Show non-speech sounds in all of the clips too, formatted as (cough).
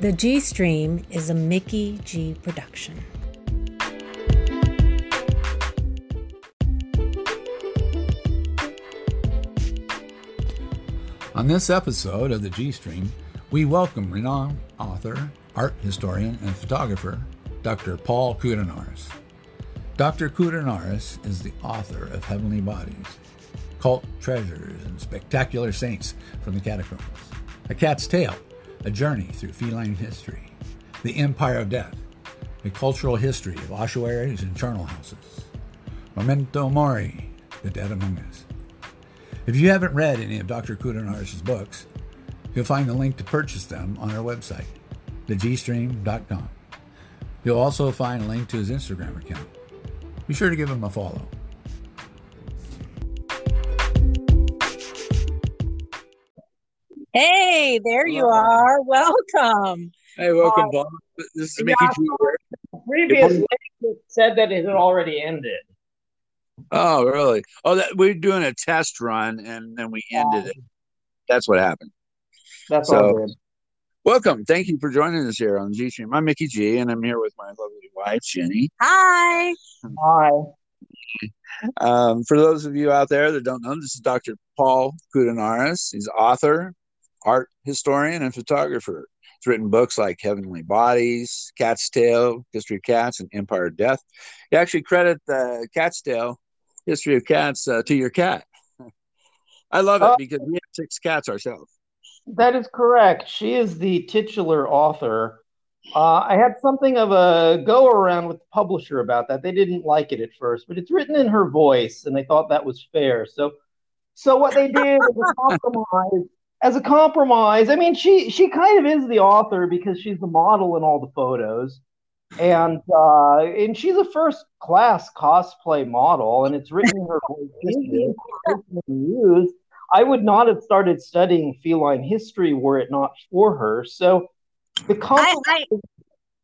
The G Stream is a Mickey G production. On this episode of the G Stream, we welcome renowned author, art historian, and photographer, Dr. Paul Koudounaris. Dr. Koudounaris is the author of Heavenly Bodies, Cult Treasures, and Spectacular Saints from the Catacombs, A Cat's Tale, A Journey Through Feline History, The Empire of Death, A Cultural History of Ossuaries and Charnel Houses, Memento Mori, The Dead Among Us. If you haven't read any of Dr. Koudounaris' books, you'll find the link to purchase them on our website, thegstream.com. You'll also find a link to his Instagram account. Be sure to give him a follow. Hey, there you are. Welcome. Hey, welcome, Uh, Bob. This is yeah, Mickey G. here. previous said that it had already ended. Oh, really? Oh, that we're doing a test run and then we ended it. That's what happened. That's So-. Welcome. Thank you for joining us here on G Stream. I'm Mickey G, and I'm here with my lovely wife, Jenny. Hi. Hi. Um, for those of you out there that don't know, this is Dr. Paul Koudounaris. He's author, art historian, and photographer. He's written books like Heavenly Bodies, Cat's Tale, History of Cats, and Empire of Death. You actually credit the Cat's Tale, History of Cats, uh, to your cat. (laughs) I love it Oh. because we have six cats ourselves. That is correct. She is the titular author. Uh, I had something of a go around with the publisher about that. They didn't like it at first, but it's written in her voice, and they thought that was fair. So, so what they did as a (laughs) compromise, as a compromise, I mean, she she kind of is the author because she's the model in all the photos, and uh, and she's a first class cosplay model, and it's written in her voice. Easy to use. I would not have started studying feline history were it not for her. So the I, compromise, I,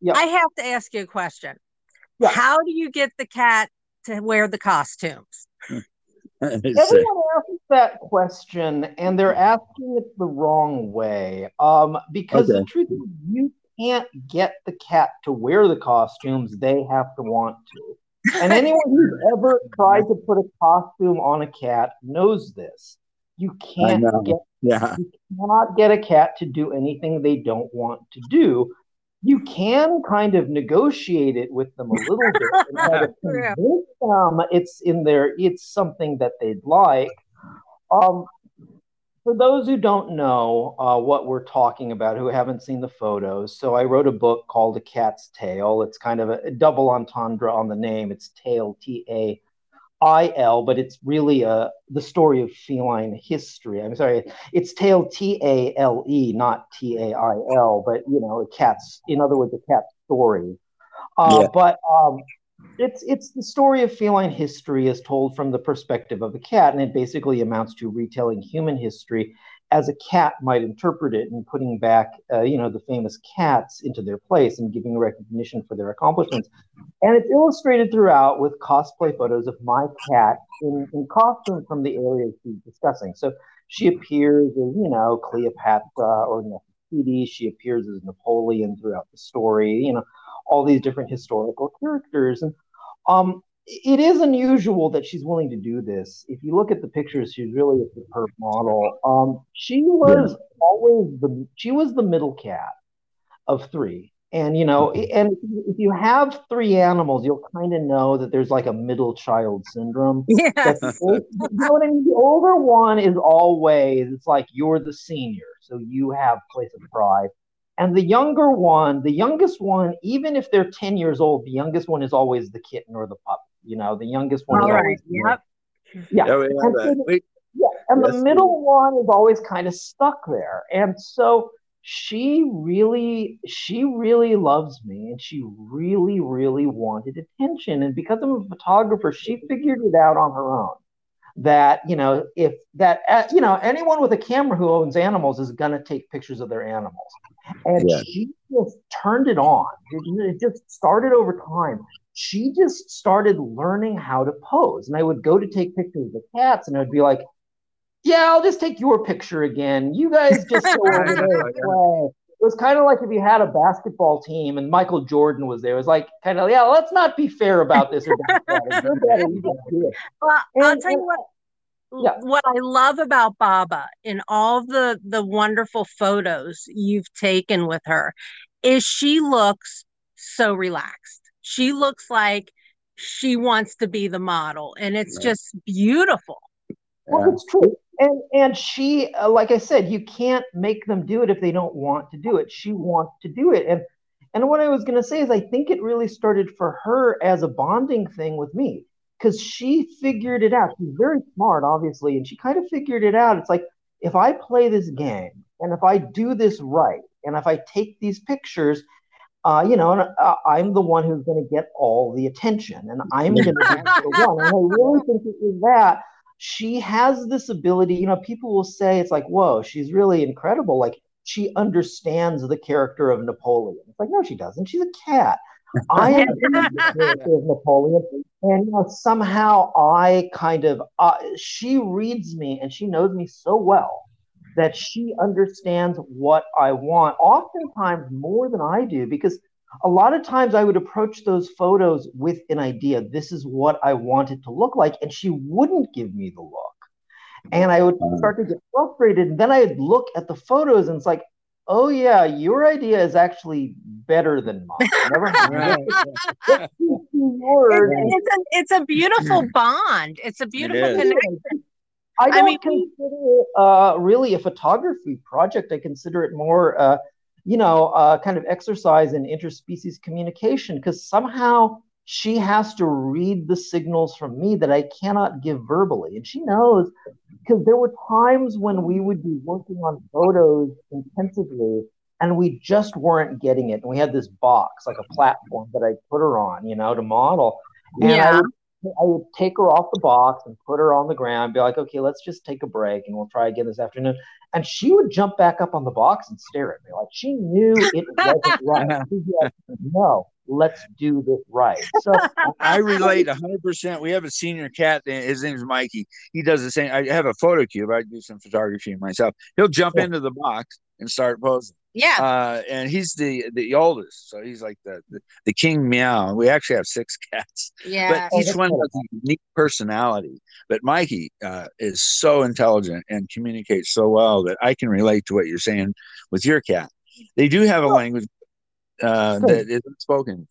Yeah. I have to ask you a question. Yeah. How do you get the cat to wear the costumes? (laughs) everyone asks that question, and they're asking it the wrong way. Um, because the truth is, you can't get the cat to wear the costumes; they have to want to. And anyone who's (laughs) ever tried to put a costume on a cat knows this. You can't get yeah. You cannot get a cat to do anything they don't want to do. You can kind of negotiate it with them a little bit and try to (laughs) convince them it's in their it's something that they'd like. Um, for those who don't know uh, what we're talking about, who haven't seen the photos, so I wrote a book called A Cat's Tale. It's kind of a, a double entendre on the name. It's Tale, T A I L, but it's really uh, the story of feline history. I'm sorry, it's Tale T A L E, not T A I L, but you know, a cat's, in other words, a cat's story. Uh, Yeah. But um, it's it's the story of feline history as told from the perspective of a cat, and it basically amounts to retelling human history as a cat might interpret it and putting back, uh, you know, the famous cats into their place and giving recognition for their accomplishments. And it's illustrated throughout with cosplay photos of my cat in, in costume from the areas she's discussing. So she appears as, you know, Cleopatra or Nefertiti. She appears as Napoleon throughout the story, you know, all these different historical characters. And um, it is unusual that she's willing to do this. If you look at the pictures, she's really a superb model. Um, she was always the she was the middle cat of three, and you know, and if you, have three animals, you'll kind of know that there's like a middle child syndrome. (laughs) Yes. That you know what I mean? The older one is always it's like you're the senior, so you have place of pride. And the younger one, the youngest one, even if they're 10 years old, the youngest one is always the kitten or the pup. You know, the youngest one All is right. always the- Yep. Yeah. Yeah, And so the- yeah, and Yes, the middle one is always kind of stuck there. And so she really, she really loves me and she really, really wanted attention. And because I'm a photographer, she figured it out on her own that, you know, if that, uh, you know, anyone with a camera who owns animals is going to take pictures of their animals. And Yeah. she just turned it on. It, it just started over time she just started learning how to pose. And I would go to take pictures of the cats, and I would be like, "Yeah, I'll just take your picture again. You guys just (laughs) go over there and play." It was kind of like if you had a basketball team and Michael Jordan was there. It was like kind of yeah, let's not be fair about this. (laughs) (laughs) Well, and, I'll tell you what. Yeah. What I love about Baba in all the the wonderful photos you've taken with her is she looks so relaxed. She looks like she wants to be the model, and it's just beautiful. Well, it's true. And and she uh, like i said you can't make them do it if they don't want to do it. She wants to do it. And and what i was going to say is i think it really started for her as a bonding thing with me because she figured it out. She's very smart obviously and she kind of figured it out. It's like if i play this game and if i do this right and if i take these pictures uh, you know, and uh, I'm the one who's going to get all the attention, and I'm going to be (laughs) the one. And I really think it was that she has this ability, you know, people will say it's like, whoa, she's really incredible. Like she understands the character of Napoleon. It's like, no, she doesn't. She's a cat. (laughs) I am the character of Napoleon. And you know, somehow I kind of, uh, she reads me and she knows me so well that she understands what I want, oftentimes more than I do, because a lot of times I would approach those photos with an idea. This is what I want it to look like. And she wouldn't give me the look. And I would mm. start to get frustrated. And then I'd look at the photos and it's like, oh, yeah, your idea is actually better than mine. Never (laughs) it's, it's, a, it's a beautiful (laughs) bond. It's a beautiful it connection. I don't I mean, consider it uh, really a photography project. I consider it more uh, you know, uh, kind of exercise in interspecies communication because somehow she has to read the signals from me that I cannot give verbally. And she knows because there were times when we would be working on photos intensively and we just weren't getting it. And we had this box, like a platform that I put her on, you know, to model. And yeah. I would I would take her off the box and put her on the ground, be like, okay, let's just take a break and we'll try again this afternoon. And she would jump back up on the box and stare at me like she knew it (laughs) wasn't right. Like, no, let's do this right. So I relate 100%. We have a senior cat, eh, his name is Mikey. He does the same. I have a photo cube. I do some photography myself. He'll jump yeah. into the box and start posing. Yeah. Uh, and he's the the oldest, so he's like the, the, the king meow. We actually have six (laughs) cats. Yeah. But each one has a unique personality. But Mikey uh, is so intelligent and communicates so well that I can relate to what you're saying with your cat. They do have a language uh, that isn't spoken.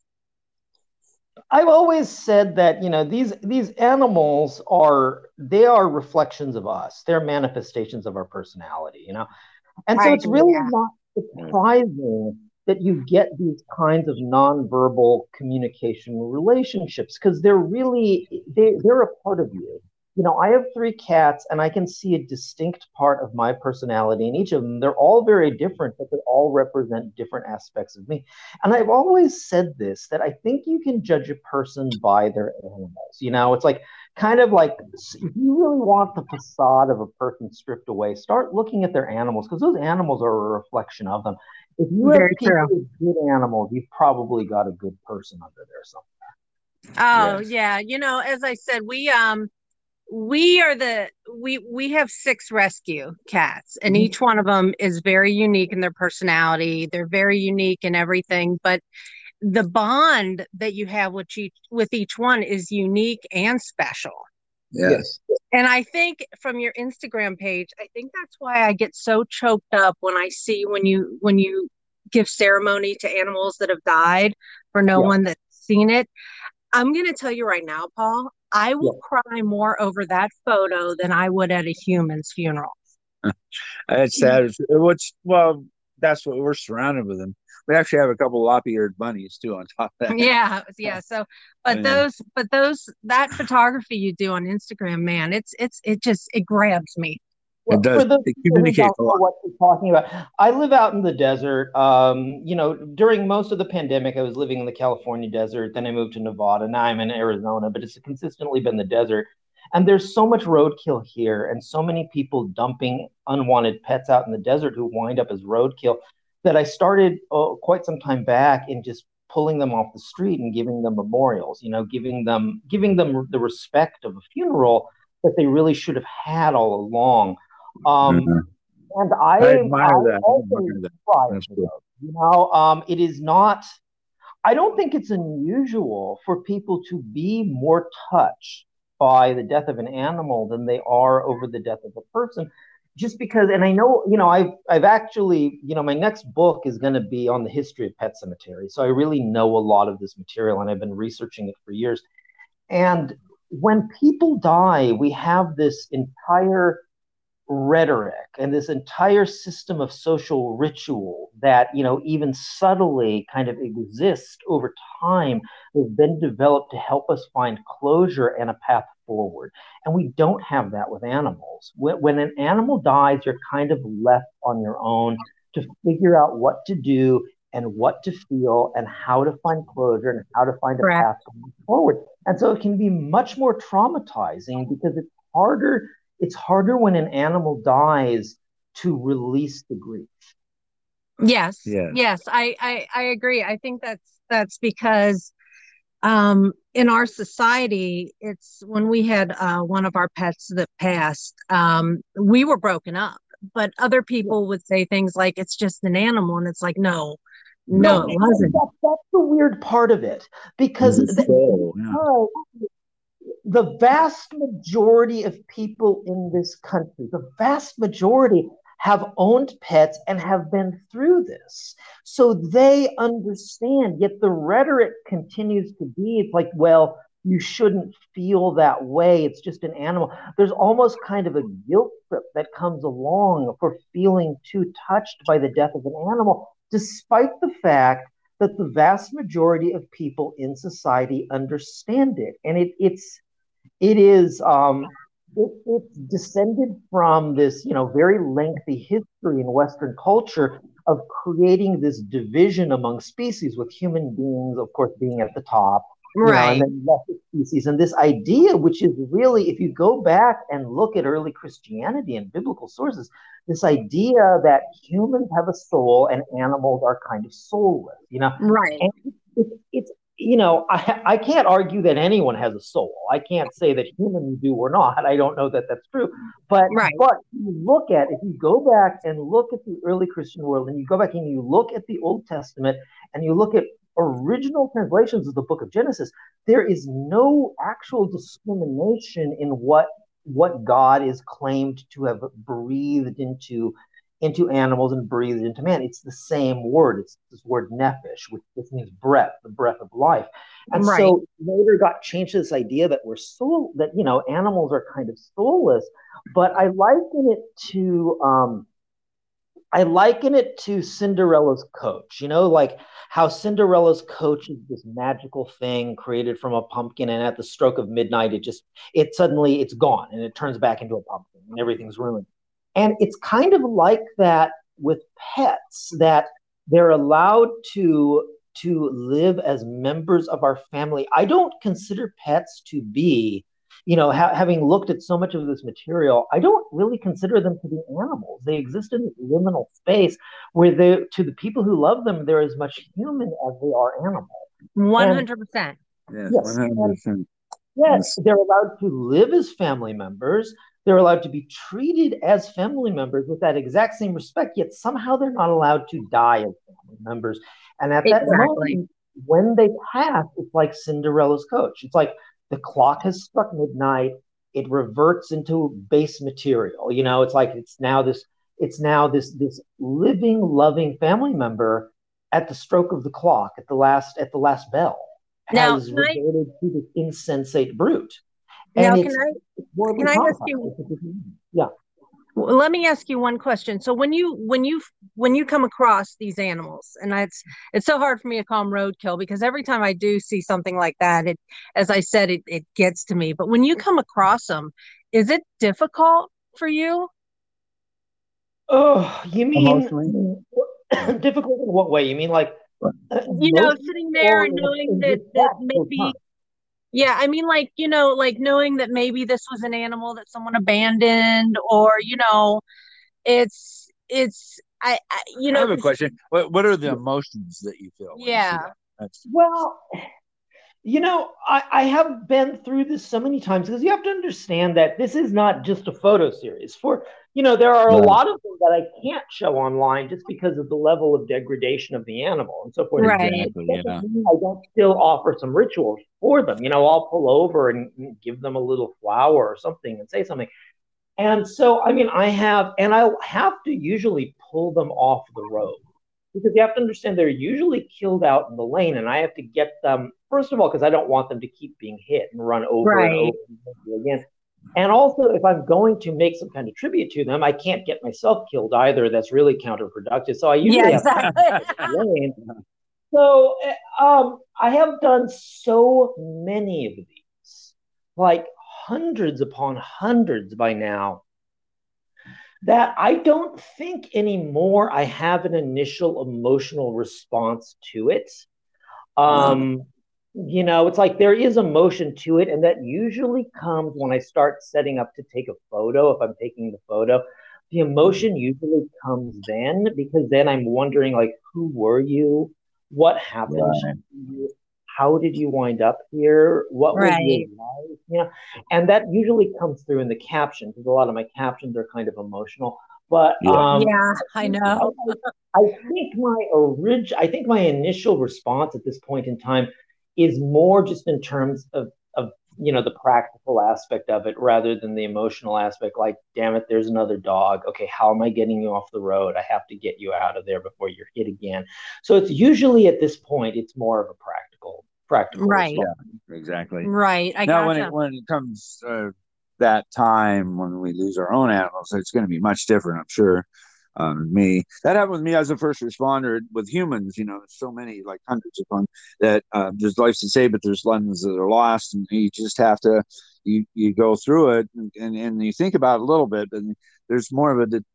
I've always said that you know these these animals are they are reflections of us. They're manifestations of our personality. You know, and so I it's really not surprising that you get these kinds of nonverbal communication relationships because they're really they, they're a part of you. You know i have three cats and i can see a distinct part of my personality in each of them. They're all very different but they all represent different aspects of me. And i've always said this that i think you can judge a person by their animals. You know it's like kind of like if you really want the facade of a person stripped away, start looking at their animals because those animals are a reflection of them. If you Very have people with good animals, you've probably got a good person under there somewhere. Oh yes. yeah, you know, as I said, we um we are the we we have six rescue cats and mm-hmm. each one of them is very unique in their personality they're very unique in everything but the bond that you have with each with each one is unique and special. Yes. And I think from your Instagram page, I think that's why I get so choked up when I see when you when you give ceremony to animals that have died for no yeah. one that's seen it. I'm going to tell you right now, Paul, I will yeah. cry more over that photo than I would at a human's funeral. (laughs) that's sad. What's well, that's what we're surrounded with them we actually have a couple lop-eared bunnies too on top of that. Yeah, yeah. (laughs) So, but yeah. those, but those, that photography you do on Instagram, man, it's it's it just it grabs me. Well, it does. For the, it communicates a lot. What you're talking about. I live out in the desert. Um, you know, during most of the pandemic, I was living in the California desert. Then I moved to Nevada. Now I'm in Arizona, but it's consistently been the desert. And there's so much roadkill here, and so many people dumping unwanted pets out in the desert who wind up as roadkill that I started uh, quite some time back in just pulling them off the street and giving them memorials, you know, giving them giving them the respect of a funeral that they really should have had all along. Um, mm-hmm. and I, I admire I that. Also admire that. strive That's for good. those. You know, um, it is not. I don't think it's unusual for people to be more touched by the death of an animal than they are over the death of a person. Just because, and I know, you know, I've I've actually, you know, my next book is going to be on the history of pet cemetery, so I really know a lot of this material, and I've been researching it for years. And when people die, we have this entire rhetoric and this entire system of social ritual that you know even subtly kind of exists over time has been developed to help us find closure and a path forward. And we don't have that with animals. When, when an animal dies you're kind of left on your own to figure out what to do and what to feel and how to find closure and how to find a Correct. path forward. And so it can be much more traumatizing because it's harder it's harder when an animal dies to release the grief. Yes. Yes. Yes, I, I I agree. I think that's that's because um in our society it's when we had uh one of our pets that passed um we were broken up but other people would say things like it's just an animal and it's like no no it wasn't That, that's the weird part of it because It's a the, yeah. Oh, the vast majority of people in this country, the vast majority have owned pets and have been through this. So they understand, yet the rhetoric continues to be it's like, well, you shouldn't feel that way. It's just an animal. There's almost kind of a guilt trip that comes along for feeling too touched by the death of an animal, despite the fact that the vast majority of people in society understand it. And it, it's it is um, it, it's descended from this you know very lengthy history in western culture of creating this division among species with human beings of course being at the top you know, right. and then lesser species. And this idea which is really if you go back and look at early christianity and biblical sources this idea that humans have a soul and animals are kind of soulless you know? Right. And it's, it's you know I, I can't argue that anyone has a soul. I can't say that humans do or not. I don't know that that's true. But Right. but you look at if you go back and look at the early christian world and you go back and you look at the old testament and you look at original translations of the book of genesis there is no actual discrimination in what what god is claimed to have breathed into into animals and breathed into man. It's the same word. It's this word nephesh, which just means breath, the breath of life. And Right. so later got changed to this idea that we're soul that you know animals are kind of soulless. But I liken it to um, I liken it to Cinderella's coach. You know, like how Cinderella's coach is this magical thing created from a pumpkin, and at the stroke of midnight, it just it suddenly it's gone and it turns back into a pumpkin, and everything's ruined. And it's kind of like that with pets that they're allowed to to live as members of our family. I don't consider pets to be, you know, ha- having looked at so much of this material, I don't really consider them to be animals. They exist in this liminal space where they, to the people who love them, they're as much human as they are animal. 100% Yes, Yes, one hundred percent. Yes, they're allowed to live as family members. They're allowed to be treated as family members with that exact same respect, yet somehow they're not allowed to die as family members. And at that moment, when they pass, it's like Cinderella's coach. It's like the clock has struck midnight. It reverts into base material. You know, it's like it's now this, it's now this this living, loving family member at the stroke of the clock, at the last, at the last bell, Now, has can I- reverted to this insensate brute. Now can i can I ask you- It's a different- Yeah. Well, let me ask you one question. So when you when you when you come across these animals, and it's it's so hard for me to call them roadkill because every time I do see something like that, it as I said, it it gets to me. But when you come across them, is it difficult for you? Oh, you mean (coughs) difficult in what way? You mean like uh, You know, sitting there and knowing that that respect or maybe not? Yeah, I mean, like, you know, like knowing that maybe this was an animal that someone abandoned, or, you know, it's, it's, I, I you know, I have a 'cause- question. What What are the emotions that you feel? when you Yeah. that? That's Well, You know, I, I have been through this so many times because you have to understand that this is not just a photo series. For you know, there are a lot of them that I can't show online just because of the level of degradation of the animal and so forth. Right. Exactly, yeah. I don't still offer some rituals for them. You know, I'll pull over and give them a little flower or something and say something. And so, I mean, I have, and I have to usually pull them off the road because you have to understand they're usually killed out in the lane, and I have to get them first of all because I don't want them to keep being hit and run over right. and over, and over again. And also, if I'm going to make some kind of tribute to them, I can't get myself killed either. That's really counterproductive. So I usually yeah, exactly. (laughs) have So um, I have done so many of these, like hundreds upon hundreds by now, that I don't think anymore I have an initial emotional response to it. Um, you know, it's like there is emotion to it, and that usually comes when I start setting up to take a photo. If I'm taking the photo, the emotion usually comes then because then I'm wondering, like, who were you? What happened right. to you? how did you wind up here? What right. was your life? Yeah. And that usually comes through in the caption because a lot of my captions are kind of emotional. But yeah, um, yeah I know. I, I think my orig- I think my initial response at this point in time is more just in terms of of you know the practical aspect of it rather than the emotional aspect like damn it there's another dog. Okay how am i getting you off the road? I have to get you out of there before you're hit again. So it's usually at this point it's more of a practical practical right. yeah, exactly. Right I now gotcha. when it when it comes uh, that time when we lose our own animals it's going to be much different i'm sure um, me. That happened with me as a first responder with humans. You know, so many, like hundreds of them, that uh, there's lives to save, but there's ones that are lost, and you just have to you you go through it and, and, and you think about it a little bit, but there's more of a de-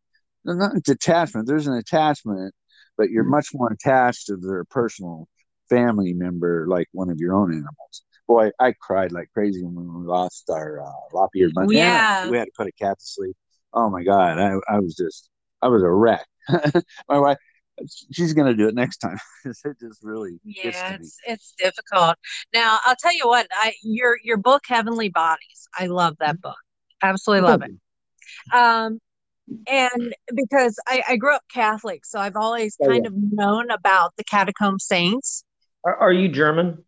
not a detachment. There's an attachment, but you're mm-hmm. much more attached to their personal family member, like one of your own animals boy, I cried like crazy when we lost our uh, lop-eared bunny. Yeah, we had to put a cat to sleep. Oh my god, I, I was just I was a wreck. (laughs) My wife, she's going to do it next time. (laughs) it just really yeah, it's it's difficult. Now I'll tell you what, I your your book Heavenly Bodies, I love that mm-hmm. book. Absolutely love it. Um, and because I, I grew up Catholic, so I've always oh, kind yeah. of known about the catacomb saints. Are, are you German?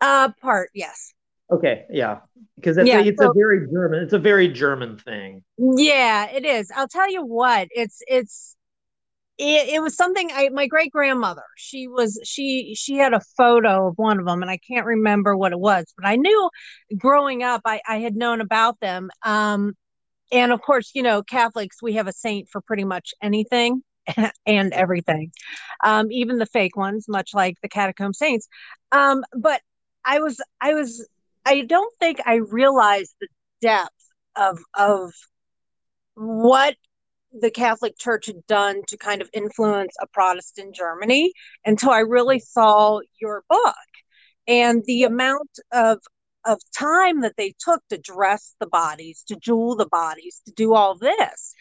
Uh, part yes. Okay, yeah, because it's, yeah, a, it's so, a very German. It's a very German thing. Yeah, it is. I'll tell you what. It's it's it, it was something I my great grandmother. She was she she had a photo of one of them, and I can't remember what it was, but I knew growing up I I had known about them. Um, and of course, you know, Catholics we have a saint for pretty much anything (laughs) and everything, um, even the fake ones, much like the catacomb saints. Um, but I was I was I don't think I realized the depth of of what the Catholic Church had done to kind of influence a Protestant Germany until I really saw your book and the amount of of time that they took to dress the bodies, to jewel the bodies, to do all this.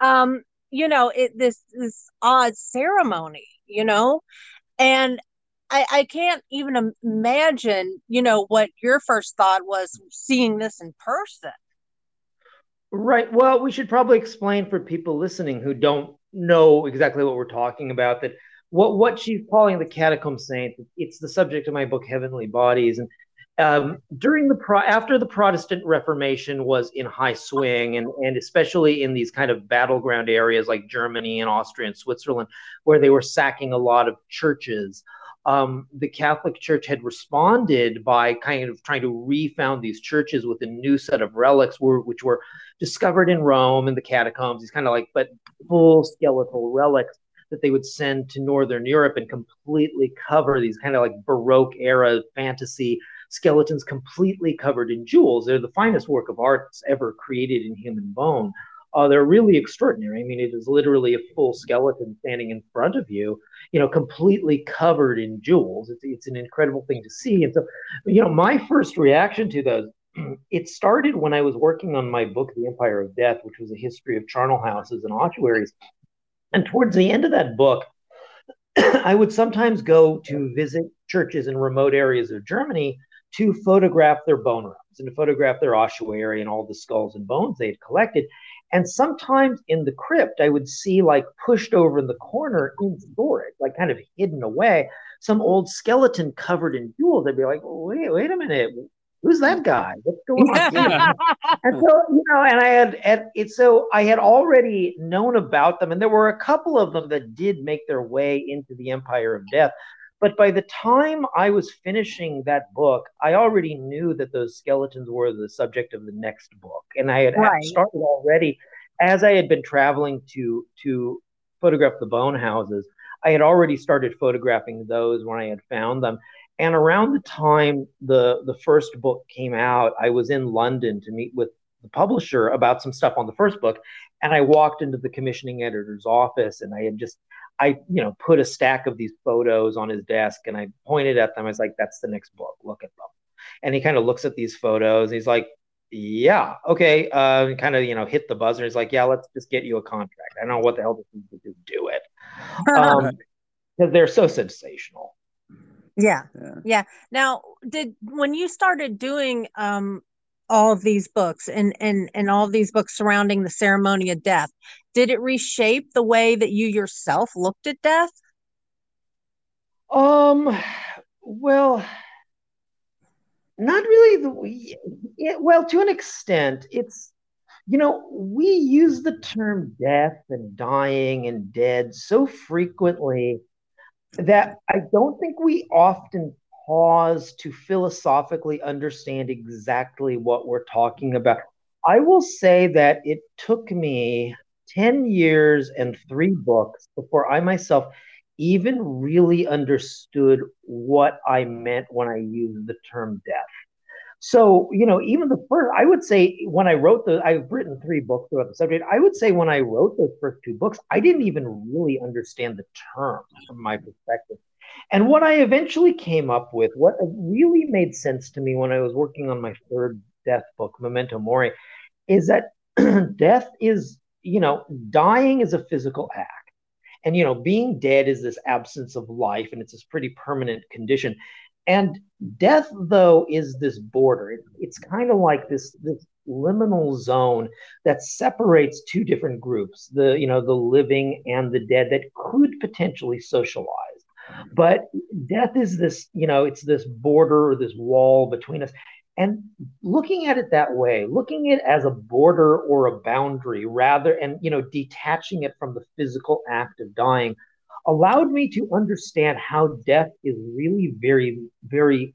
Um, you know, it this this odd ceremony, you know, and I, I can't even imagine, you know, what your first thought was seeing this in person. Right. Well, we should probably explain for people listening who don't know exactly what we're talking about that what what she's calling the catacomb saint. It's the subject of my book, Heavenly Bodies, and um, during the pro- after the Protestant Reformation was in high swing, and and especially in these kind of battleground areas like Germany and Austria and Switzerland, where they were sacking a lot of churches um, the Catholic Church had responded by kind of trying to refound these churches with a new set of relics, were, which were discovered in Rome in the catacombs. These kind of like, but full skeletal relics that they would send to Northern Europe and completely cover these kind of like Baroque era fantasy skeletons, completely covered in jewels. They're the finest work of art ever created in human bone. Uh, they're really extraordinary. I mean, it is literally a full skeleton standing in front of you, you know, completely covered in jewels. It's, it's an incredible thing to see. And so, you know, my first reaction to those, (clears throat) it started when I was working on my book, The Empire of Death, which was a history of charnel houses and ossuaries. And towards the end of that book, (clears throat) I would sometimes go to visit churches in remote areas of Germany to photograph their bone rooms and to photograph their ossuary and all the skulls and bones they had collected. And sometimes in the crypt, I would see like pushed over in the corner in storage, like kind of hidden away, some old skeleton covered in jewels. I'd be like, wait, wait a minute, who's that guy? What's going on? (laughs) and so, you know, and I had, and it, so I had already known about them, and there were a couple of them that did make their way into the Empire of Death. But by the time I was finishing that book, I already knew that those skeletons were the subject of the next book, and I had right. started already as I had been traveling to to photograph the bone houses. I had already started photographing those when I had found them. And around the time the the first book came out, I was in London to meet with the publisher about some stuff on the first book, and I walked into the commissioning editor's office, and I had just I you know put a stack of these photos on his desk, and I pointed at them. I was like, "That's the next book. Look at them." And he kind of looks at these photos. he's like, "Yeah, okay." Uh, kind of you know hit the buzzer. He's like, "Yeah, let's just get you a contract." I don't know what the hell this is to do it because (laughs) um, they're so sensational. Yeah. yeah. Yeah. Now, did when you started doing um all of these books and and and all of these books surrounding the ceremony of death, did it reshape the way that you yourself looked at death? Um well, not really the yeah, well to an extent it's you know we use the term death and dying and dead so frequently that I don't think we often pause to philosophically understand exactly what we're talking about. I will say that it took me 10 years and three books before I myself even really understood what I meant when I used the term death. So, you know, even the first, I would say when I wrote the, I've written three books about the subject. I would say when I wrote those first two books, I didn't even really understand the term from my perspective. And what I eventually came up with, what really made sense to me when I was working on my third death book, Memento Mori, is that (clears throat) death is, you know, dying is a physical act. And, you know, being dead is this absence of life and it's this pretty permanent condition. And death, though, is this border. It, it's kind of like this this liminal zone that separates two different groups: the you know the living and the dead that could potentially socialize. But death is this you know it's this border or this wall between us. And looking at it that way, looking at it as a border or a boundary rather, and you know, detaching it from the physical act of dying, allowed me to understand how death is really very, very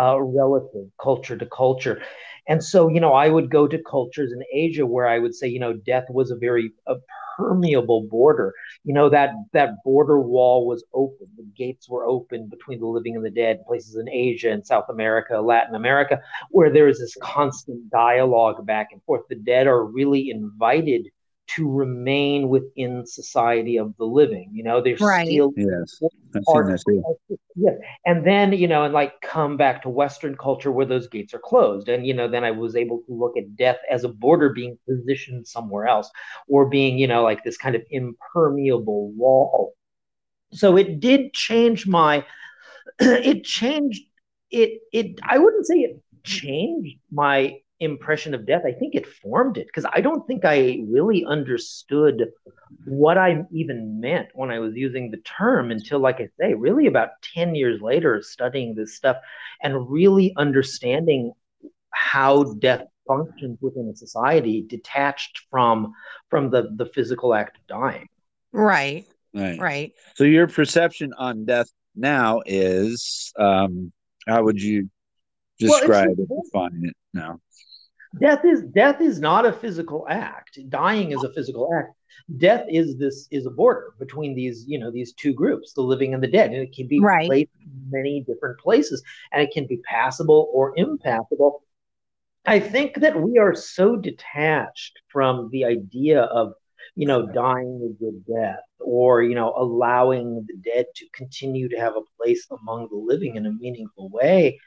uh, relative culture to culture. And so, you know, I would go to cultures in Asia where I would say, you know, death was a very a permeable border. You know, that that border wall was open. The gates were open between the living and the dead. Places in Asia and South America, Latin America, where there is this constant dialogue back and forth. The dead are really invited to remain within society of the living. You know, they're right. still yes, part (laughs) yeah. And then, you know, and like come back to Western culture where those gates are closed. And, you know, then I was able to look at death as a border being positioned somewhere else or being, you know, like this kind of impermeable wall. So it did change my (clears throat) it changed it it I wouldn't say it changed my impression of death, I think it formed it because I don't think I really understood what I even meant when I was using the term until, like I say, really about 10 years later, studying this stuff and really understanding how death functions within a society detached from from the the physical act of dying. Right. Right. Right. So your perception on death now is um how would you describe well, it define it now death is death is not a physical act. Dying is a physical act. Death is this is a border between these you know these two groups the living and the dead. And it can be right. placed in many different places and it can be passable or impassable. I think that we are so detached from the idea of you know dying a good death or you know allowing the dead to continue to have a place among the living in a meaningful way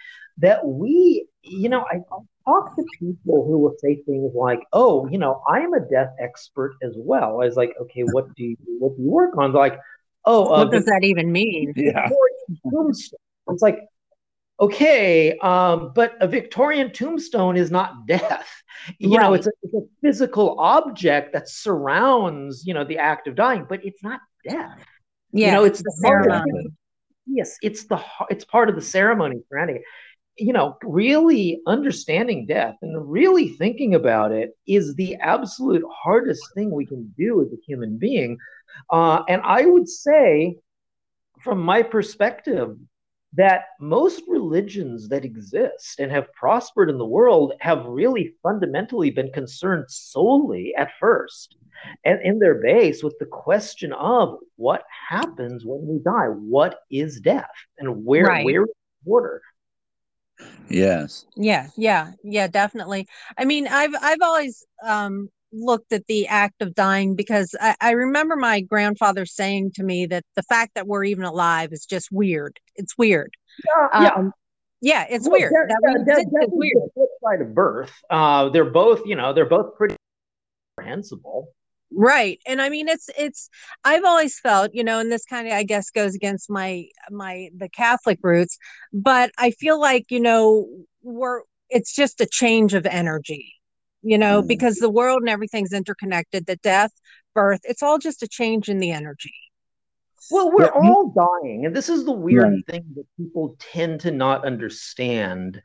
that we you know i talk to people who will say things like, "Oh, you know, I am a death expert as well." I was like, "Okay, what do you what do you work on?" They're like, "Oh, uh, what does that even mean?" Yeah, it's like, okay, um, but a Victorian tombstone is not death. You right. know, it's a, it's a, physical object that surrounds, you know, the act of dying, but it's not death. Yeah, you know, it's, the ceremony. yes, it's the it's part of the ceremony surrounding You know, really understanding death and really thinking about it is the absolute hardest thing we can do as a human being. Uh, and I would say, from my perspective, that most religions that exist and have prospered in the world have really fundamentally been concerned solely at first and in their base with the question of what happens when we die what is death and where right. where is the border yes yeah yeah yeah definitely i mean i've i've always um looked at the act of dying because I, I, remember my grandfather saying to me that the fact that we're even alive is just weird. It's weird. Yeah, yeah. Um, yeah it's well, weird. That, that, that, that's weird. the flip side of birth. Uh, they're both, you know, they're both pretty comprehensible. Right. And I mean it's it's I've always felt, you know, and this kind of I guess goes against my my the Catholic roots, but I feel like, you know, we're it's just a change of energy you know, mm. because the world and everything's interconnected, the death, birth, it's all just a change in the energy. Well, we're yeah. all dying, and this is the weird right. thing that people tend to not understand.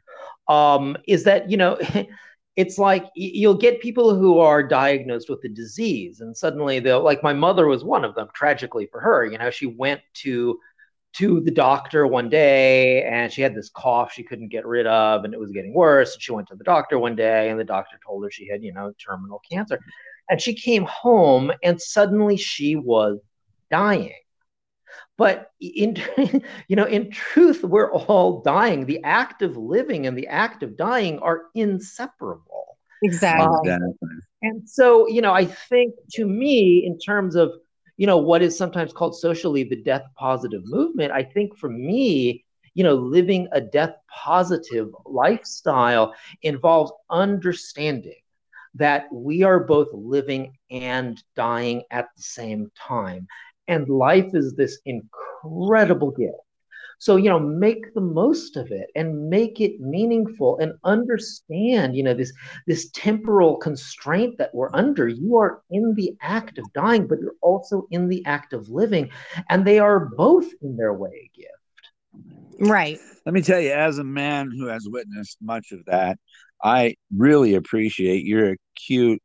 Um, is that you know, (laughs) it's like you'll get people who are diagnosed with a disease, and suddenly they'll like my mother was one of them. Tragically for her, you know, she went to to the doctor one day and she had this cough she couldn't get rid of and it was getting worse and she went to the doctor one day and the doctor told her she had you know terminal cancer and she came home and suddenly she was dying but in (laughs) you know in truth we're all dying. The act of living and the act of dying are inseparable. Exactly. Um, and so you know i think to me in terms of you know what is sometimes called socially the death positive movement i think for me you know living a death positive lifestyle involves understanding that we are both living and dying at the same time and life is this incredible gift so, you know, make the most of it and make it meaningful and understand, you know, this this temporal constraint that we're under. You are in the act of dying, but you're also in the act of living, and they are both in their way a gift. Right. Let me tell you, as a man who has witnessed much of that, I really appreciate your acute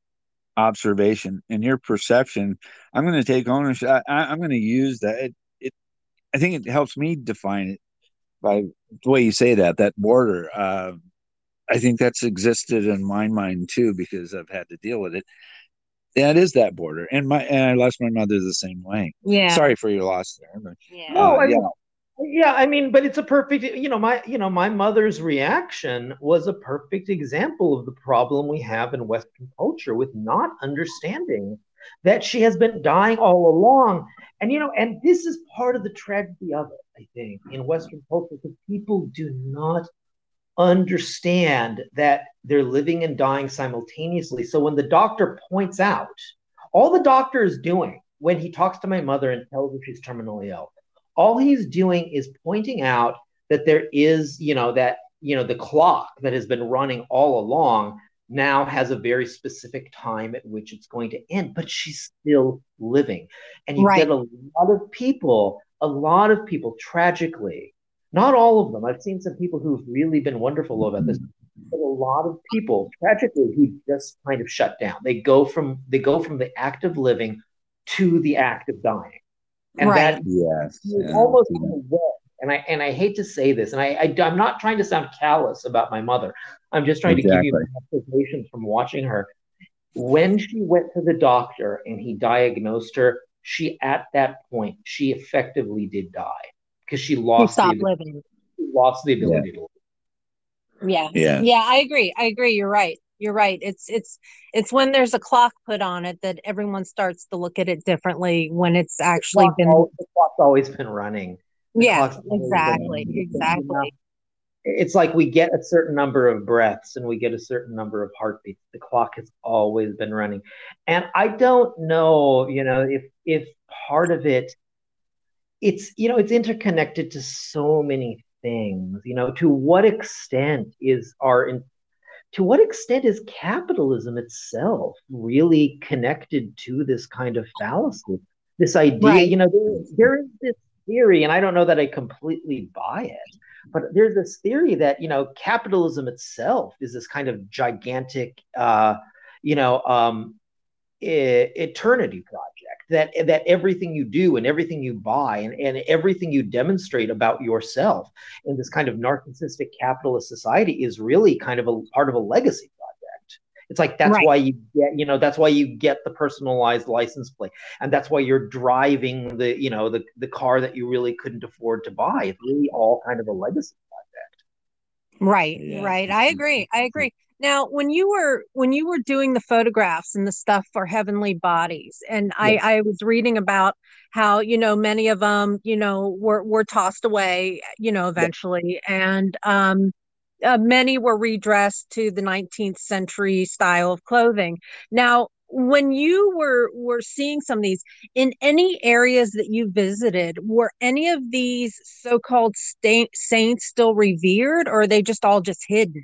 observation and your perception. I'm going to take ownership. I, am going to use that. It, I think it helps me define it by the way you say that that border. Uh, I think that's existed in my mind too because I've had to deal with it. that is that border, and my and I lost my mother the same way. Yeah, sorry for your loss there. But, yeah, no, uh, yeah. Yeah, I mean, but it's a perfect, you know, my, you know, my mother's reaction was a perfect example of the problem we have in Western culture with not understanding that she has been dying all along. And, you know, and this is part of the tragedy of it, I think, in Western culture, because people do not understand that they're living and dying simultaneously. So when the doctor points out, all the doctor is doing when he talks to my mother and tells her she's terminally ill, all he's doing is pointing out that there is, you know, that, you know, the clock that has been running all along now has a very specific time at which it's going to end, but she's still living. And you right. get a lot of people, a lot of people tragically, not all of them. I've seen some people who've really been wonderful about this, mm-hmm. but a lot of people tragically who just kind of shut down. They go from they go from the act of living to the act of dying. And right. that yes, yeah. almost yeah and I and I hate to say this, and I, I am not trying to sound callous about my mother. I'm just trying exactly. to give you observations from watching her. When she went to the doctor and he diagnosed her, she at that point she effectively did die because she lost the ability, living. She lost the ability yeah. to live. Yeah. Yeah. Yeah, I agree. I agree. You're right. You're right. It's it's it's when there's a clock put on it that everyone starts to look at it differently when it's actually the been the clock's always been running. Yeah exactly exactly. it's like we get a certain number of breaths and we get a certain number of heartbeats. The clock has always been running. And i don't know you know if if part of it it's you know it's interconnected to so many things. You know, to what extent is our in, to what extent is capitalism itself really connected to this kind of fallacy? This idea, right. you know, there, there is this theory, and I don't know that I completely buy it, but there's this theory that you know capitalism itself is this kind of gigantic, uh, you know, um, eternity project that that everything you do and everything you buy and, and everything you demonstrate about yourself in this kind of narcissistic capitalist society is really kind of a part of a legacy project. It's like that's right. why you get you know that's why you get the personalized license plate. And that's why you're driving the you know the, the car that you really couldn't afford to buy. It's really all kind of a legacy project. Right yeah. right. I mm-hmm. agree i agree now, when you were when you were doing the photographs and the stuff for Heavenly Bodies, and yes. I, I was reading about how you know many of them you know were were tossed away you know eventually, yes. and um, uh, many were redressed to the 19th century style of clothing. Now, when you were were seeing some of these in any areas that you visited were any of these so-called saints still revered or are they just all just hidden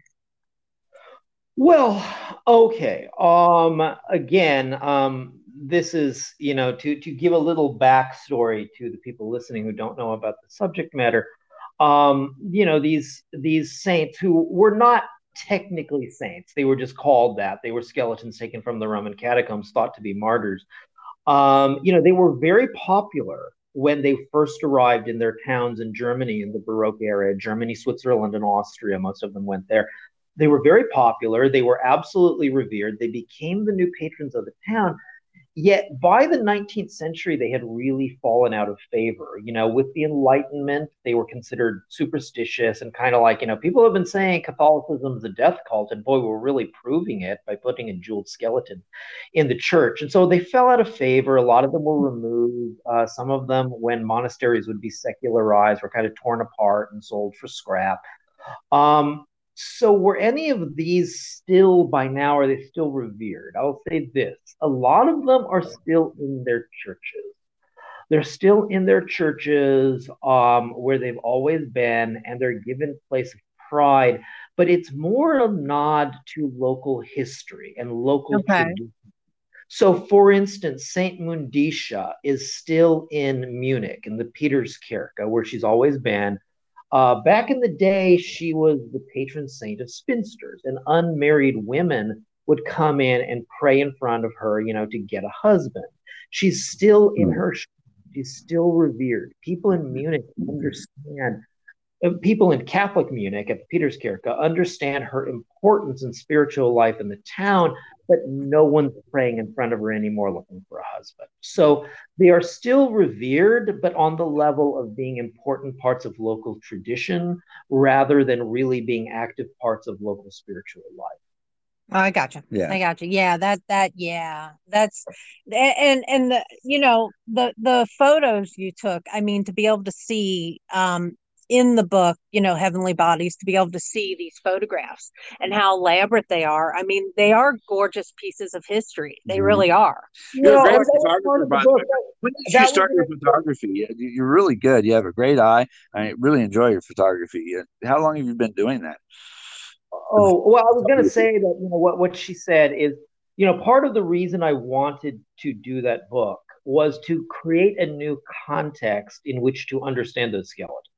well, okay. Um, again, um, this is you know to to give a little backstory to the people listening who don't know about the subject matter. Um, you know these these saints who were not technically saints; they were just called that. They were skeletons taken from the Roman catacombs, thought to be martyrs. Um, you know they were very popular when they first arrived in their towns in Germany in the Baroque era, Germany, Switzerland, and Austria. Most of them went there they were very popular. They were absolutely revered. They became the new patrons of the town. Yet by the 19th century, they had really fallen out of favor. You know, with the Enlightenment, they were considered superstitious and kind of like, you know, people have been saying Catholicism is a death cult, and boy, we're really proving it by putting a jeweled skeleton in the church. And so they fell out of favor. A lot of them were removed. Uh, some of them, when monasteries would be secularized, were kind of torn apart and sold for scrap. Um, so were any of these still by now are they still revered i'll say this a lot of them are still in their churches they're still in their churches um, where they've always been and they're given place of pride but it's more a nod to local history and local okay. tradition so, for instance, Saint Munditia is still in Munich in the Peterskirche, where she's always been. Uh, back in the day, she was the patron saint of spinsters, and unmarried women would come in and pray in front of her, you know, to get a husband. She's still in hmm. her, she's still revered. People in Munich understand people in Catholic Munich at the Peterskirche understand her importance in spiritual life in the town, but no one's praying in front of her anymore looking for a husband. So they are still revered, but on the level of being important parts of local tradition rather than really being active parts of local spiritual life. Oh, I got you. Yeah, I got you. Yeah, that that yeah, that's and and the you know the the photos you took. I mean, to be able to see um in the book, you know, Heavenly Bodies, to be able to see these photographs and how elaborate they are. I mean, they are gorgeous pieces of history. They mm-hmm. really are. You're a great photographer, by the way. When did you start your photography? You're really good. You have a great eye. I really enjoy your photography. How long have you been doing that? Oh, well, I was going to say that, you know, what, what she said is, you know, part of the reason I wanted to do that book was to create a new context in which to understand those skeletons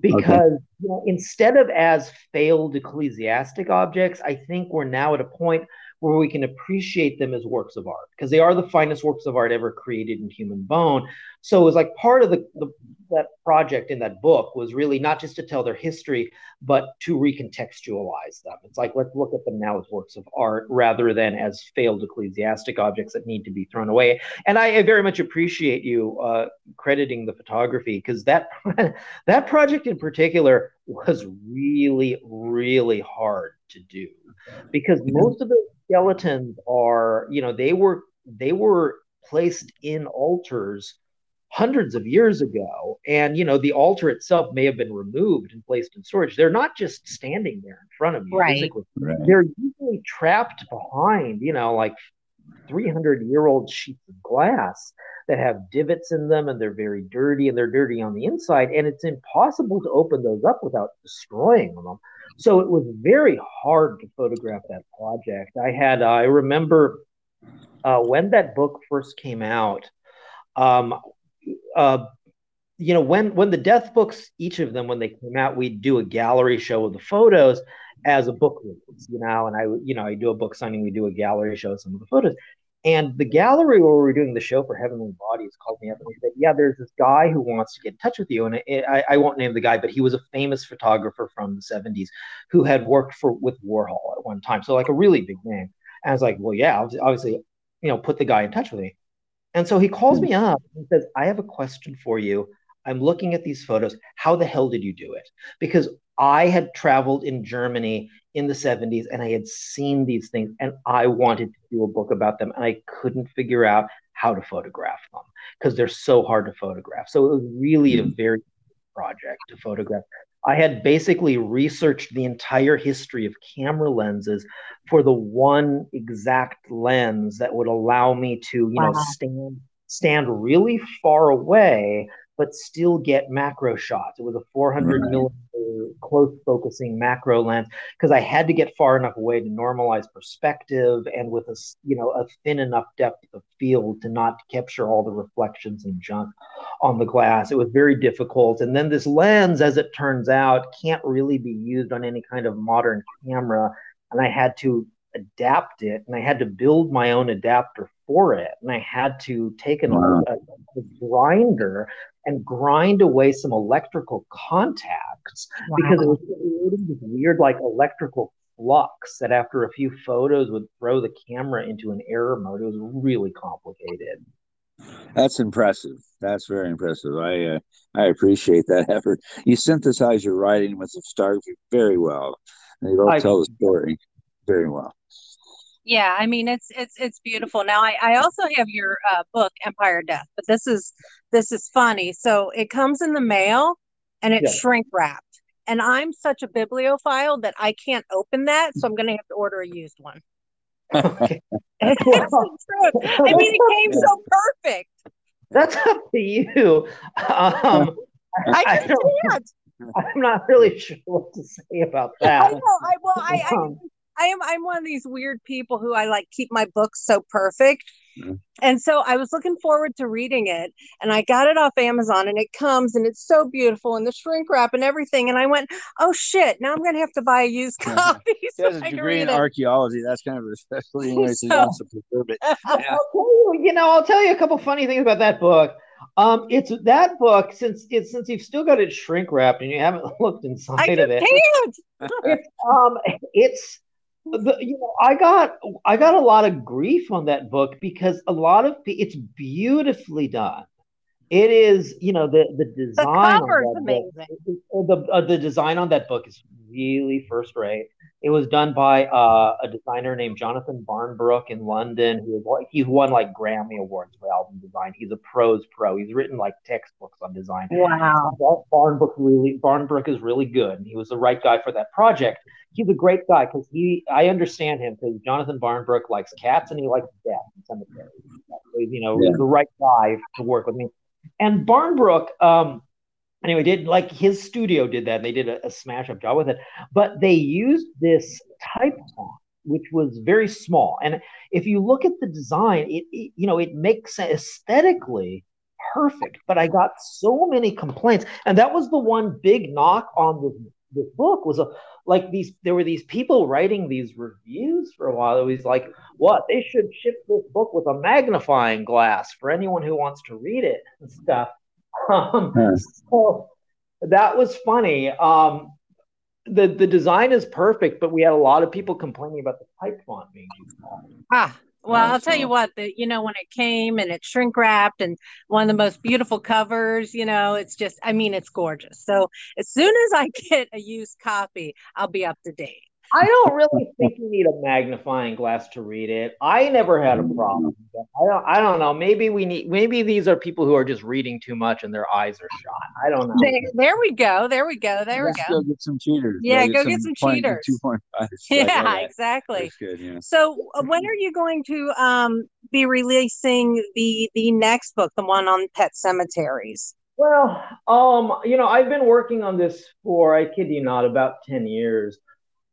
because okay. you know, instead of as failed ecclesiastic objects, I think we're now at a point where we can appreciate them as works of art because they are the finest works of art ever created in human bone. So it was like part of the, the that project in that book was really not just to tell their history, but to recontextualize them. It's like let's look at them now as works of art rather than as failed ecclesiastic objects that need to be thrown away. And I, I very much appreciate you uh, crediting the photography because that (laughs) that project in particular was really really hard to do because mm-hmm. most of the skeletons are, you know, they were they were placed in altars hundreds of years ago and you know the altar itself may have been removed and placed in storage they're not just standing there in front of you right. right. they're usually trapped behind you know like 300 year old sheets of glass that have divots in them and they're very dirty and they're dirty on the inside. And it's impossible to open those up without destroying them. So it was very hard to photograph that project. I had, uh, I remember uh, when that book first came out, um, uh, you know, when when the death books, each of them, when they came out, we'd do a gallery show of the photos as a book release, you know, and I, you know, I do a book signing, we do a gallery show of some of the photos. And the gallery where we were doing the show for Heavenly Bodies called me up and said, "Yeah, there's this guy who wants to get in touch with you." And I, I won't name the guy, but he was a famous photographer from the '70s who had worked for with Warhol at one time, so like a really big name. And I was like, "Well, yeah, obviously, you know, put the guy in touch with me." And so he calls hmm. me up and says, "I have a question for you. I'm looking at these photos. How the hell did you do it? Because I had traveled in Germany in the 70s and I had seen these things and I wanted to do a book about them and I couldn't figure out how to photograph them because they're so hard to photograph. So it was really a mm-hmm. very project to photograph. I had basically researched the entire history of camera lenses for the one exact lens that would allow me to, you wow. know, stand stand really far away but still get macro shots. It was a 400 right. millimeter close focusing macro lens because I had to get far enough away to normalize perspective and with a you know a thin enough depth of field to not capture all the reflections and junk on the glass. It was very difficult. And then this lens, as it turns out, can't really be used on any kind of modern camera. And I had to adapt it and I had to build my own adapter for it. And I had to take an, wow. a, a, grinder and grind away some electrical contacts wow. because it was creating this weird, like electrical flux that after a few photos would throw the camera into an error mode. It was really complicated. That's impressive. That's very impressive. I uh, I appreciate that effort. You synthesize your writing with the photography very well. And you both tell the story very well. Yeah, I mean it's it's it's beautiful. Now I, I also have your uh, book Empire Death, but this is this is funny. So it comes in the mail and it's yeah. shrink wrapped. And I'm such a bibliophile that I can't open that, so I'm going to have to order a used one. Okay. (laughs) it's true. I mean, it came so (laughs) perfect. That's up to you. Um, I, I can't. (laughs) I'm not really sure what to say about that. I know. I well, I, I um, I am I'm one of these weird people who I like keep my books so perfect. Mm-hmm. And so I was looking forward to reading it and I got it off Amazon and it comes and it's so beautiful and the shrink wrap and everything. And I went, oh shit, now I'm going to have to buy a used copy. He so has a degree in it. archaeology. That's kind of especially (laughs) in so, wants to preserve it. (laughs) Yeah. you, you know, I'll tell you a couple funny things about that book. Um, it's that book since it's since you've still got it shrink wrapped and you haven't (laughs) looked inside I of it. Can't. It's um, it's the, you know, I got I got a lot of grief on that book because a lot of it's beautifully done. It is, you know, the the design the that amazing. Book, the uh, the design on that book is really first rate. It was done by uh, a designer named Jonathan Barnbrook in London. He was he won like Grammy awards for album design. He's a pros pro. He's written like textbooks on design. Wow, Barnbrook really Barnbrook is really good, and he was the right guy for that project he's a great guy because he I understand him because Jonathan Barnbrook likes cats and he likes death in cemeteries. You know, yeah. the right guy to work with me. And Barnbrook, um, anyway, did like his studio did that. And they did a, a smash up job with it, but they used this type font which was very small. And if you look at the design, it, it you know it makes aesthetically perfect. But I got so many complaints, and that was the one big knock on this this book was a like these there were these people writing these reviews for a while. It was like, what they should ship this book with a magnifying glass for anyone who wants to read it and stuff. Um. So that was funny. Um, the the design is perfect, but we had a lot of people complaining about the type font being too small. Ah, well, I'll tell you what, the, you know, when it came and it's shrink wrapped and one of the most beautiful covers, you know, it's just, I mean, it's gorgeous. So as soon as I (laughs) get a used copy, I'll be up to date. I don't really (laughs) think you need a magnifying glass to read it. I never had a problem. I don't. I don't know. Maybe we need. Maybe these are people who are just reading too much and their eyes are shot. I don't know. There, there we go. There we go. There Let's we go. Go get some cheaters. Yeah, go get some cheaters. Two point five. (laughs) Yeah, exactly. That's good. Yeah. So, uh, when are you going to um, be releasing the the next book, the one on pet cemeteries? Well, um, you know, I've been working on this for, I kid you not, about 10 years.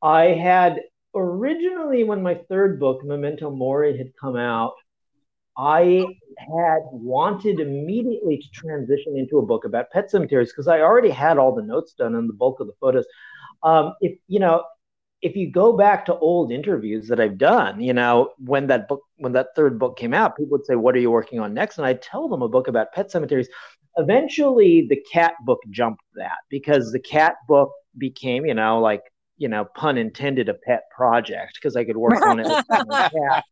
I had originally, when my third book, Memento Mori, had come out, I had wanted immediately to transition into a book about pet cemeteries because I already had all the notes done and the bulk of the photos. Um, if you know, if you go back to old interviews that I've done, you know, when that book, when that third book came out, people would say, "What are you working on next?" And I tell them a book about pet cemeteries. Eventually, the cat book jumped that because the cat book became, you know, like you know, pun intended, a pet project because I could work on it with. (laughs)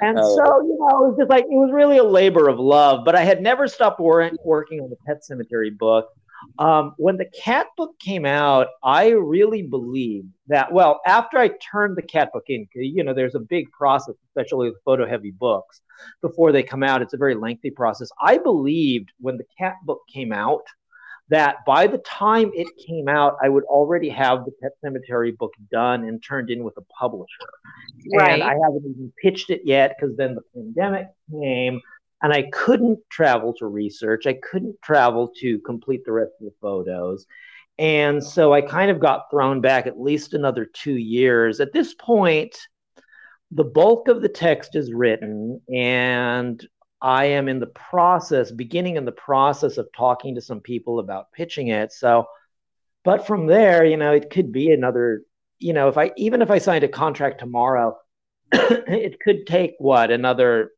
And Oh. so, you know, it was just like it was really a labor of love. But I had never stopped wor- working on the Pet Cemetery book. Um, when the cat book came out, I really believed that. Well, after I turned the cat book in, you know, there's a big process, especially with photo-heavy books, before they come out. It's a very lengthy process. I believed when the cat book came out that by the time it came out, I would already have the Pet Cemetery book done and turned in with a publisher. Right. And I haven't even pitched it yet because then the pandemic came and I couldn't travel to research. I couldn't travel to complete the rest of the photos. And so I kind of got thrown back at least another two years. At this point, the bulk of the text is written, and I am in the process, beginning in the process of talking to some people about pitching it. So, but from there, you know, it could be another, you know, if I even if I signed a contract tomorrow, (clears throat) it could take what another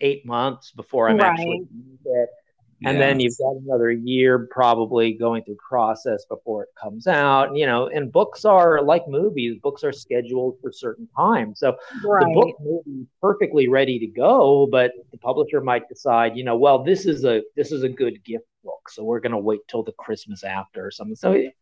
eight months before I'm actually in it. And Yeah. then you've got another year probably going through process before it comes out. You know, and books are like movies, books are scheduled for certain times. So Right. the book may be perfectly ready to go, but the publisher might decide, you know, well, this is a this is a good gift book, so we're going to wait till the Christmas after or something. So it,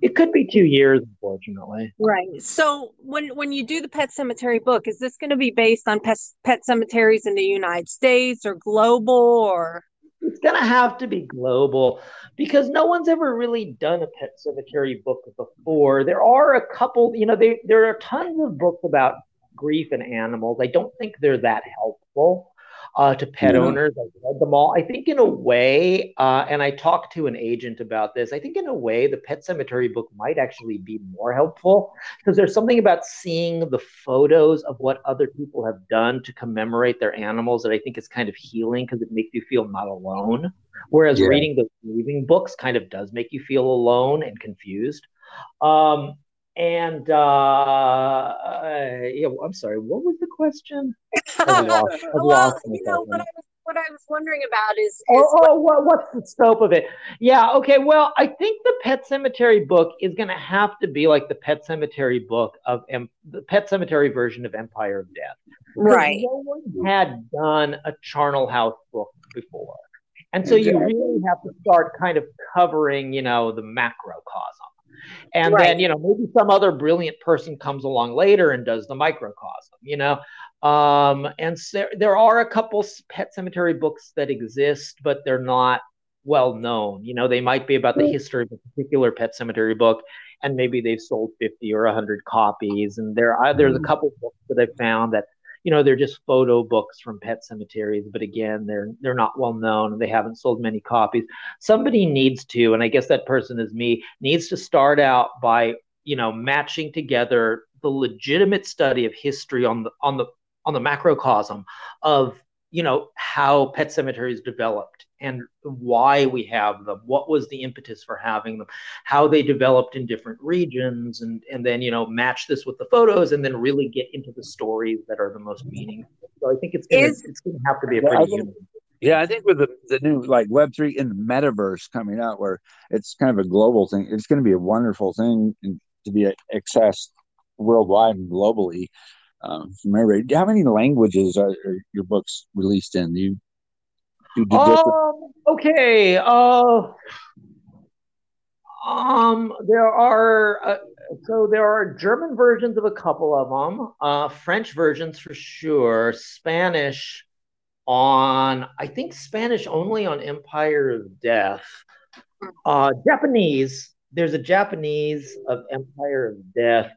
it could be two years, unfortunately. Right. So when when you do the Pet Cemetery book, is this going to be based on pet pet cemeteries in the United States or global or? It's going to have to be global because no one's ever really done a pet cemetery book before. There are a couple, you know, they, there are tons of books about grief and animals. I don't think they're that helpful uh, to pet owners. I've read them all. I think, in a way, uh, and I talked to an agent about this, I think, in a way, the pet cemetery book might actually be more helpful because there's something about seeing the photos of what other people have done to commemorate their animals that I think is kind of healing because it makes you feel not alone. Whereas Yeah. reading the grieving books kind of does make you feel alone and confused. Um, and uh, yeah, well, I'm sorry. What was the question? (laughs) I've well, you know what I was what I was wondering about is, is Oh, oh what, what's the scope of it? Yeah, okay. Well, I think the Pet Cemetery book is going to have to be like the Pet Cemetery book of em- the Pet Cemetery version of Empire of Death. right. No one had done a Charnel House book before. And so you really have to start kind of covering, you know, the macrocosm. And Right. then, you know, maybe some other brilliant person comes along later and does the microcosm, you know. Um, and so there are a couple pet cemetery books that exist, but they're not well known. You know, they might be about the history of a particular pet cemetery book, and maybe they've sold 50 or 100 copies. And there are there's a couple books that I've found that you know they're just photo books from pet cemeteries but again they're they're not well known and they haven't sold many copies. Somebody needs to and i guess that person is me needs to start out by you know matching together the legitimate study of history on the on the on the macrocosm of you know how pet cemeteries developed and why we have them what was the impetus for having them how they developed in different regions and and then you know match this with the photos and then really get into the stories that are the most meaningful. So i think it's gonna Is- it's gonna have to be a pretty human Yeah, I think with the, the new like Web three and the metaverse coming out, where it's kind of a global thing, it's going to be a wonderful thing to be accessed worldwide and globally um, from everybody. How many languages are, are your books released in? You Um, okay. Uh, Um, there are uh, so there are German versions of a couple of them, uh, French versions for sure, Spanish on I think Spanish only on Empire of Death. Uh, Japanese, there's a Japanese of Empire of Death.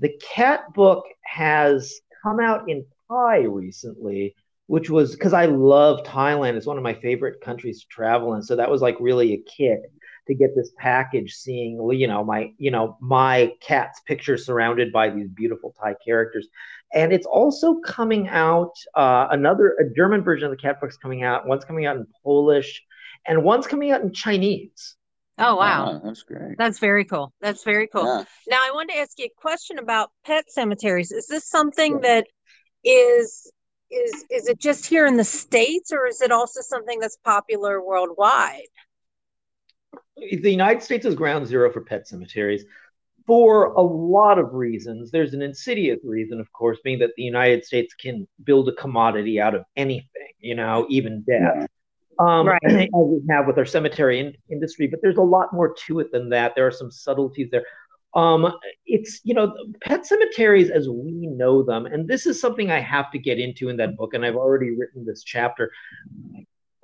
The cat book has come out in Thai recently, which was because I love Thailand. It's one of my favorite countries to travel in. So that was like really a kick to get this package seeing you know my you know my cat's picture surrounded by these beautiful thai characters and it's also coming out uh, another a german version of the cat book's coming out one's coming out in polish and one's coming out in chinese oh wow, wow that's great that's very cool that's very cool yeah. now i wanted to ask you a question about pet cemeteries is this something yeah. that is is is it just here in the states or is it also something that's popular worldwide the United States is ground zero for pet cemeteries for a lot of reasons. There's an insidious reason, of course, being that the United States can build a commodity out of anything, you know, even death. Um, right. (clears throat) as we have with our cemetery in- industry, but there's a lot more to it than that. There are some subtleties there. Um, it's you know pet cemeteries as we know them, and this is something I have to get into in that book, and I've already written this chapter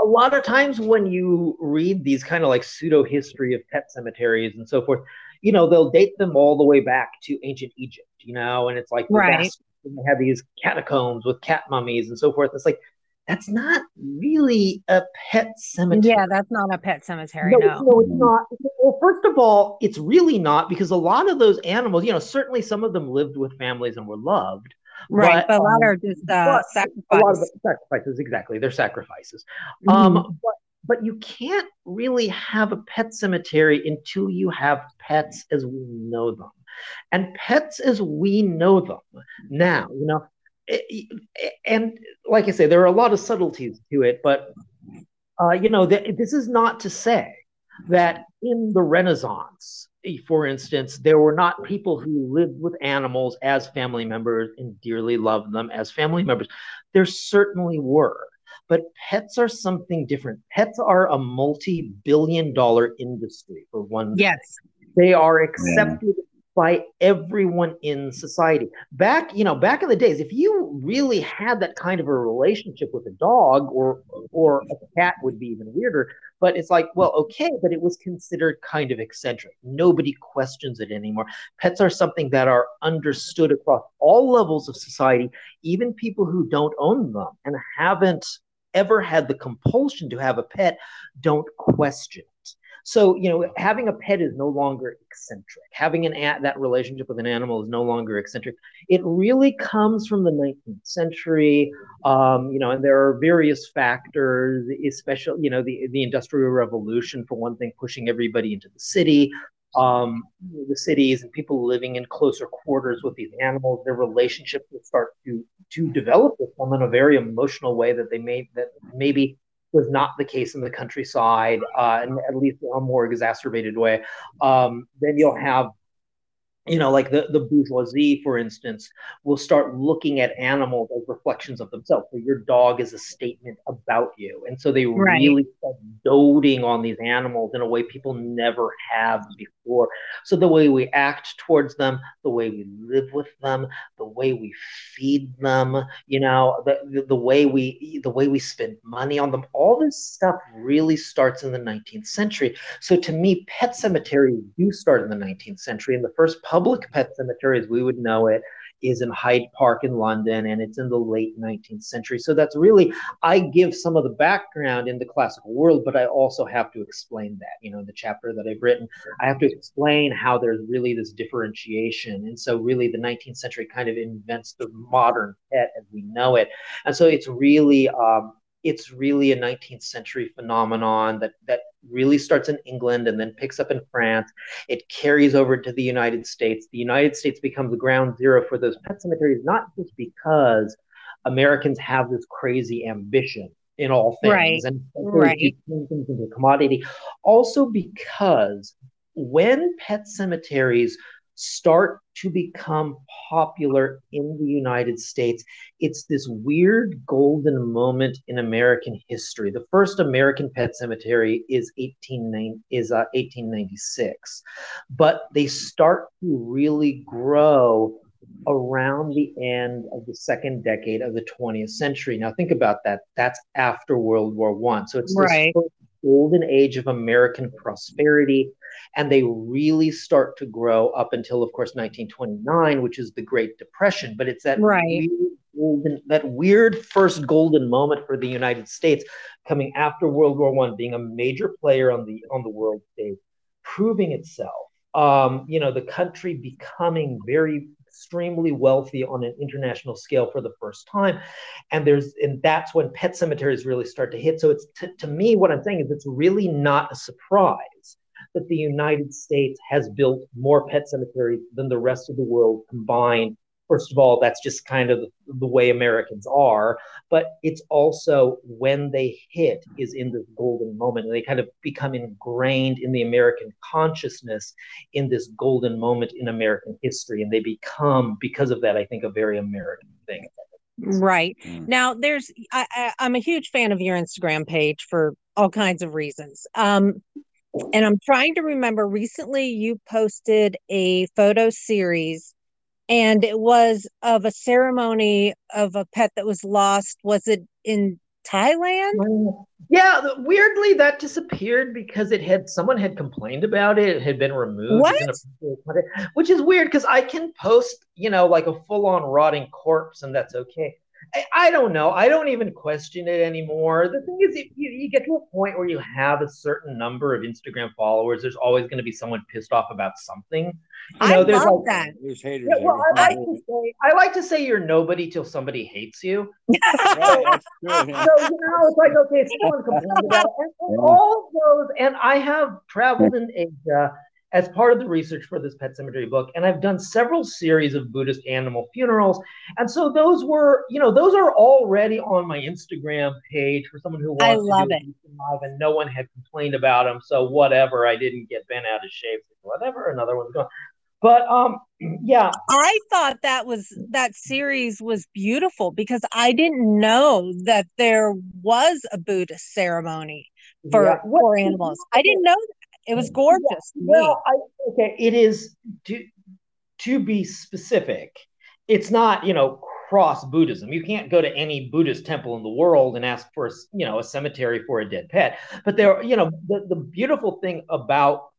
a lot of times when you read these kind of like pseudo history of pet cemeteries and so forth, you know, they'll date them all the way back to ancient Egypt, you know, and it's like right. they have these catacombs with cat mummies and so forth. It's like that's not really a pet cemetery. Yeah, that's not a pet cemetery. No, no. no, it's not. Well, first of all, it's really not because a lot of those animals, you know, certainly some of them lived with families and were loved. Right, but, but a lot um, are just uh, sacrifices. A lot of sacrifices, exactly. They're sacrifices. Mm-hmm. Um, but, but you can't really have a pet cemetery until you have pets as we know them. And pets as we know them now, you know, and like I say, there are a lot of subtleties to it, but uh, you know, th- this is not to say that in the Renaissance, for instance, there were not people who lived with animals as family members and dearly loved them as family members. There certainly were. But pets are something different. Pets are a multi billion dollar industry, for one. Yes. They are accepted by everyone in society. Back, you know, back in the days, if you really had that kind of a relationship with a dog or or a cat would be even weirder, but it's like, well, okay, but it was considered kind of eccentric. Nobody questions it anymore. Pets are something that are understood across all levels of society, even people who don't own them and haven't ever had the compulsion to have a pet don't question so, you know, having a pet is no longer eccentric. Having an that relationship with an animal is no longer eccentric. It really comes from the 19th century, um, you know, and there are various factors, especially, you know, the, the Industrial Revolution, for one thing, pushing everybody into the city. Um, the cities and people living in closer quarters with these animals, their relationships will start to to develop with them in a very emotional way that they may that maybe was not the case in the countryside, uh, and at least in a more exacerbated way. Um, then you'll have you know, like the, the bourgeoisie, for instance, will start looking at animals as reflections of themselves. So your dog is a statement about you. And so they right. really start doting on these animals in a way people never have before. So the way we act towards them, the way we live with them, the way we feed them, you know, the, the, the way we the way we spend money on them, all this stuff really starts in the 19th century. So to me, pet cemeteries do start in the 19th century. And the first public pet cemetery as we would know it is in Hyde Park in London, and it's in the late 19th century. So that's really, I give some of the background in the classical world, but I also have to explain that, you know, in the chapter that I've written, I have to explain how there's really this differentiation. And so, really, the 19th century kind of invents the modern pet as we know it. And so, it's really, um, it's really a 19th century phenomenon that that really starts in England and then picks up in France. It carries over to the United States. The United States becomes the ground zero for those pet cemeteries, not just because Americans have this crazy ambition in all things right. and right. things into commodity, also because when pet cemeteries start to become popular in the United States. It's this weird golden moment in American history. The first American pet cemetery is 1890, is uh, 1896, but they start to really grow around the end of the second decade of the 20th century. Now think about that. That's after World War One. So it's right. this golden age of American prosperity. And they really start to grow up until, of course, 1929, which is the Great Depression. But it's that right. weird golden, that weird first golden moment for the United States, coming after World War One, being a major player on the on the world stage, proving itself. Um, you know, the country becoming very extremely wealthy on an international scale for the first time and there's and that's when pet cemeteries really start to hit so it's t- to me what i'm saying is it's really not a surprise that the united states has built more pet cemeteries than the rest of the world combined first of all, that's just kind of the way Americans are. But it's also when they hit is in this golden moment, and they kind of become ingrained in the American consciousness in this golden moment in American history, and they become, because of that, I think, a very American thing. Right mm. now, there's I, I, I'm a huge fan of your Instagram page for all kinds of reasons. Um, and I'm trying to remember recently you posted a photo series and it was of a ceremony of a pet that was lost. Was it in Thailand? Yeah, weirdly that disappeared because it had someone had complained about it. It had been removed. What? Which is weird because I can post, you know, like a full on rotting corpse and that's okay. I, I, don't know. I don't even question it anymore. The thing is, if you, you get to a point where you have a certain number of Instagram followers, there's always going to be someone pissed off about something. You know, I there's love like, that. There's haters. Yeah, well, I like to say I like to say you're nobody till somebody hates you. right, (laughs) so you know, it's like okay, someone complains about it. And, and all of those, and I have traveled in Asia as part of the research for this pet cemetery book and i've done several series of buddhist animal funerals. And so those were you know those are already on my instagram page for someone who wants I love to do it. live and no one had complained about them so whatever i didn't get bent out of shape whatever another one's gone. But um (clears throat) yeah. I thought that was that series was beautiful because i didn't know that there was a buddhist ceremony for yeah. for animals. i didn't know that it was gorgeous. Yeah, well, I, okay, it is to to be specific. It's not, you know, cross Buddhism. You can't go to any Buddhist temple in the world and ask for, you know, a cemetery for a dead pet. But there, you know, the, the beautiful thing about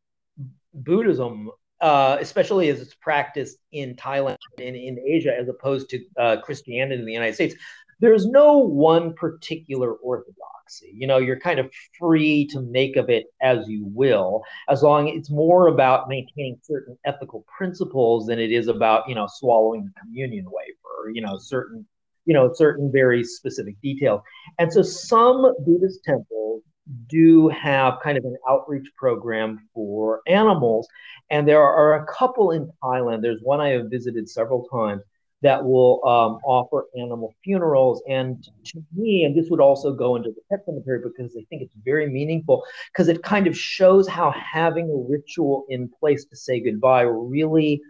Buddhism, uh, especially as it's practiced in Thailand and in Asia, as opposed to uh, Christianity in the United States, there's no one particular orthodoxy. You know, you're kind of free to make of it as you will, as long it's more about maintaining certain ethical principles than it is about, you know, swallowing the communion wafer, you know, certain, you know, certain very specific details. And so some Buddhist temples do have kind of an outreach program for animals. And there are a couple in Thailand. There's one I have visited several times that will um, offer animal funerals. And to me, and this would also go into the pet cemetery because I think it's very meaningful because it kind of shows how having a ritual in place to say goodbye really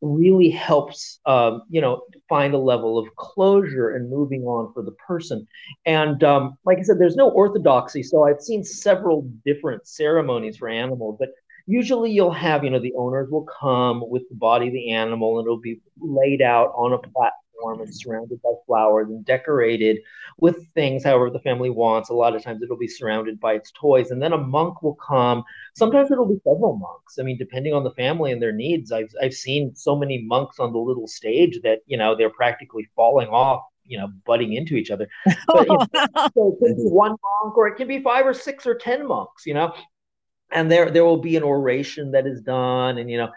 really helps um, you know find a level of closure and moving on for the person and um, like i said there's no orthodoxy so i've seen several different ceremonies for animals but usually you'll have, you know, the owners will come with the body of the animal and it'll be laid out on a platform and surrounded by flowers and decorated with things however the family wants. A lot of times it'll be surrounded by its toys. And then a monk will come. Sometimes it'll be several monks. I mean, depending on the family and their needs. I've I've seen so many monks on the little stage that, you know, they're practically falling off you know butting into each other (laughs) but, you know, so it can be one monk or it can be five or six or ten monks you know and there there will be an oration that is done and you know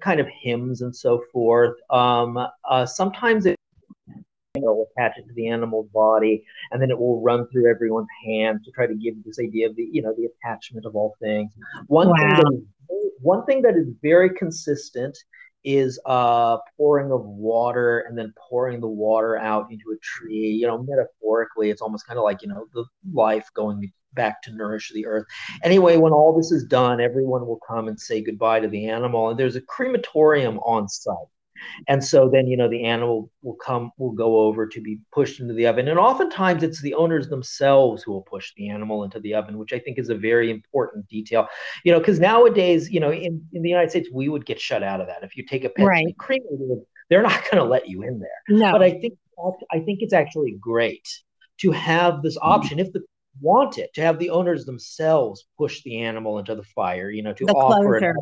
kind of hymns and so forth um, uh, sometimes it will attach it to the animal's body and then it will run through everyone's hands to try to give this idea of the you know the attachment of all things one wow. thing that is, one thing that is very consistent is uh, pouring of water and then pouring the water out into a tree. You know, metaphorically, it's almost kind of like you know the life going back to nourish the earth. Anyway, when all this is done, everyone will come and say goodbye to the animal, and there's a crematorium on site. And so then, you know, the animal will come, will go over to be pushed into the oven. And oftentimes it's the owners themselves who will push the animal into the oven, which I think is a very important detail. You know, because nowadays, you know, in, in the United States, we would get shut out of that. If you take a pet right. to be cremated, they're not going to let you in there. No. But I think I think it's actually great to have this mm-hmm. option if the want it to have the owners themselves push the animal into the fire you know to the offer it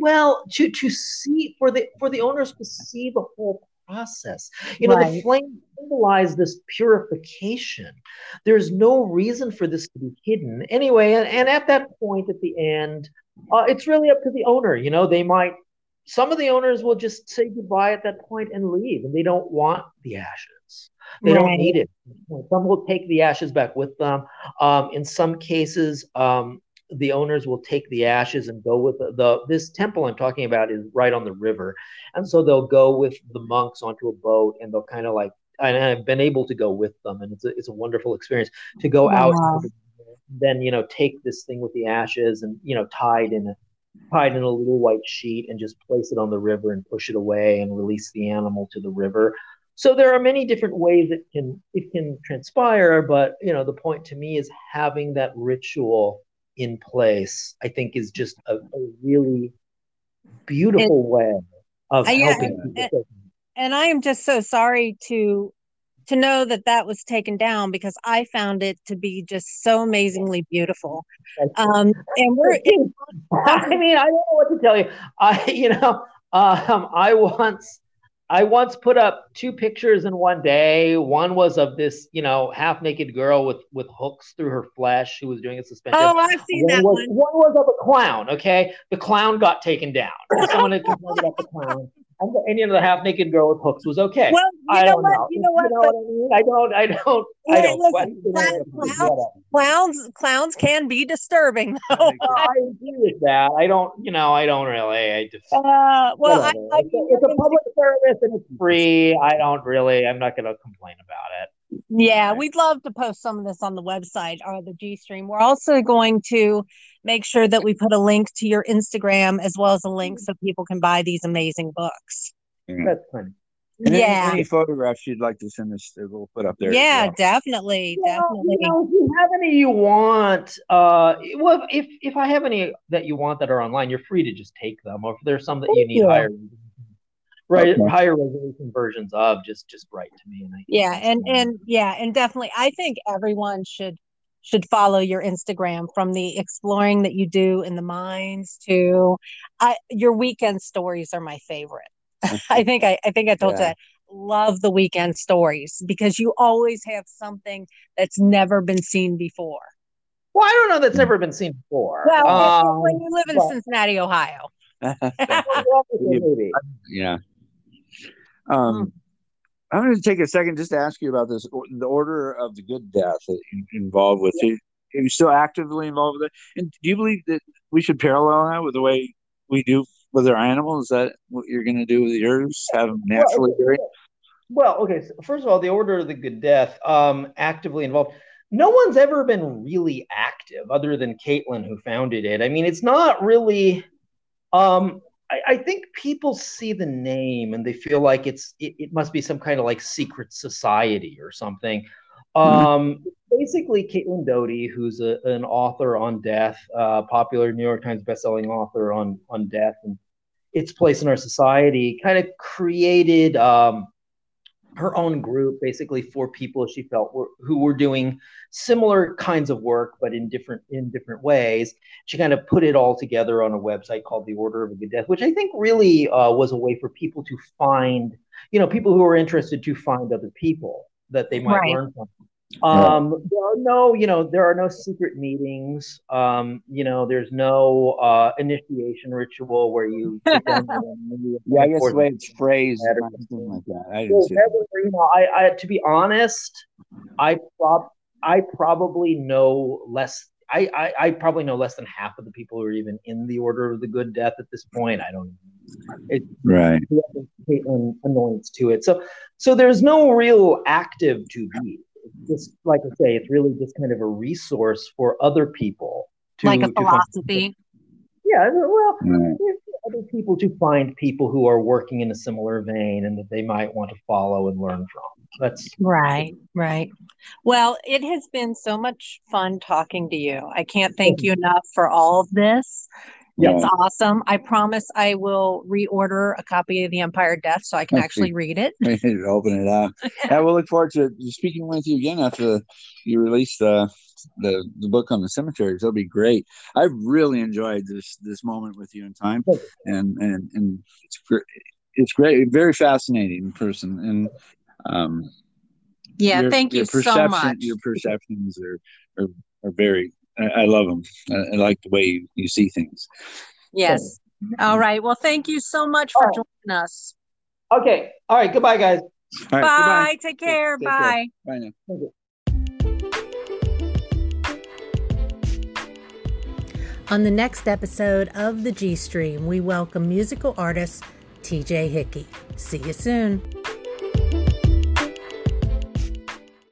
well to to see for the for the owners to see the whole process. You know right. the flame symbolize this purification. There's no reason for this to be hidden. Anyway and, and at that point at the end uh, it's really up to the owner. You know they might some of the owners will just say goodbye at that point and leave and they don't want the ashes they right. don't need it some will take the ashes back with them um, in some cases um, the owners will take the ashes and go with the, the, this temple I'm talking about is right on the river, and so they'll go with the monks onto a boat and they'll kind of like and I've been able to go with them and it's a, it's a wonderful experience to go wow. out then you know take this thing with the ashes and you know tied in a tied in a little white sheet and just place it on the river and push it away and release the animal to the river so there are many different ways it can it can transpire but you know the point to me is having that ritual in place, I think is just a, a really beautiful and, way of uh, helping yeah, people. And, and I am just so sorry to to know that that was taken down because I found it to be just so amazingly beautiful. Um, and we're. (laughs) I mean, I don't know what to tell you. I, you know, um, I once I once put up two pictures in one day. One was of this, you know, half naked girl with with hooks through her flesh who was doing a suspension. Oh, I've seen one that was, one. One was of a clown. Okay, the clown got taken down. (laughs) Someone had complained about the clown and, you know the half naked girl with hooks was okay. Well, I don't know. You know what? You know what I mean? I don't. I don't. I don't. Listen, clowns, clowns, clowns can be disturbing. Though. I agree with that. I don't. You know, I don't really. I just. Uh, well, I, I, it's, it's a public service and it's (laughs) free. I don't really. I'm not going to complain about it. Yeah, we'd love to post some of this on the website or the G Stream. We're also going to make sure that we put a link to your Instagram as well as a link so people can buy these amazing books. Mm. That's funny. And yeah. Any, any, photographs you'd like to send us, we'll put up there. Yeah, well. definitely, yeah, definitely. You know, if you have any you want, uh, well, if if I have any that you want that are online, you're free to just take them. Or if there's some that you need higher, right, okay. higher resolution versions of, just just write to me. And I yeah, and and yeah, and definitely, I think everyone should should follow your Instagram from the exploring that you do in the mines to I, your weekend stories are my favorite. (laughs) I think I, I think I told yeah. you I love the weekend stories because you always have something that's never been seen before. Well, I don't know that's never been seen before. Well, um, when you live in well, Cincinnati, Ohio. (laughs) (laughs) yeah. Um, hmm. I'm going to take a second just to ask you about this the order of the good death involved with. Yeah. Are you still actively involved with it? And do you believe that we should parallel that with the way we do with our animals? Is that what you're going to do with yours? Have them naturally well, okay. well, okay. So first of all, the order of the good death, um, actively involved. No one's ever been really active other than Caitlin, who founded it. I mean, it's not really. Um, I, I, think people see the name and they feel like it's it, it must be some kind of like secret society or something. Mm-hmm. Um, basically, Caitlin Doughty, who's a, an author on death, uh, popular New York Times bestselling author on on death and its place in our society, kind of created um, her own group basically four people she felt were, who were doing similar kinds of work but in different in different ways she kind of put it all together on a website called the order of a good death which i think really uh, was a way for people to find you know people who are interested to find other people that they might right. learn from um, there are no, you know, there are no secret meetings. Um, you know, there's no uh, initiation ritual where you. (laughs) yeah, I guess the way it's phrased, something like that. I well, never, you know, I, I, to be honest, I prob, I probably know less. I, I, I probably know less than half of the people who are even in the order of the good death at this point. I don't. It, right. Caitlin anoints to it. So, so there's no real active to be just like I say, it's really just kind of a resource for other people. To, like a philosophy. yeah, well, right. other people to find people who are working in a similar vein and that they might want to follow and learn from. That's right, right. Well, it has been so much fun talking to you. I can't thank you enough for all of this. Yeah. It's awesome. I promise I will reorder a copy of The Empire Death so I can actually read it. (laughs) Open it up. yeah, we'll look forward to speaking with you again after you release the the, the book on the cemeteries. That'll be great. I've really enjoyed this this moment with you in time, and and and it's great. It's great. Very fascinating person, and um, yeah, your, thank you so much. Your perceptions are are, are very I, I love them. I, I, like the way you, you see things. Yes. All right. Well, thank you so much for joining us. Okay. All right. Goodbye, guys. Bye. Goodbye. Take care. Take Bye. Care. Bye now. On the next episode of the G Stream, we welcome musical artist TJ Hickey. See you soon.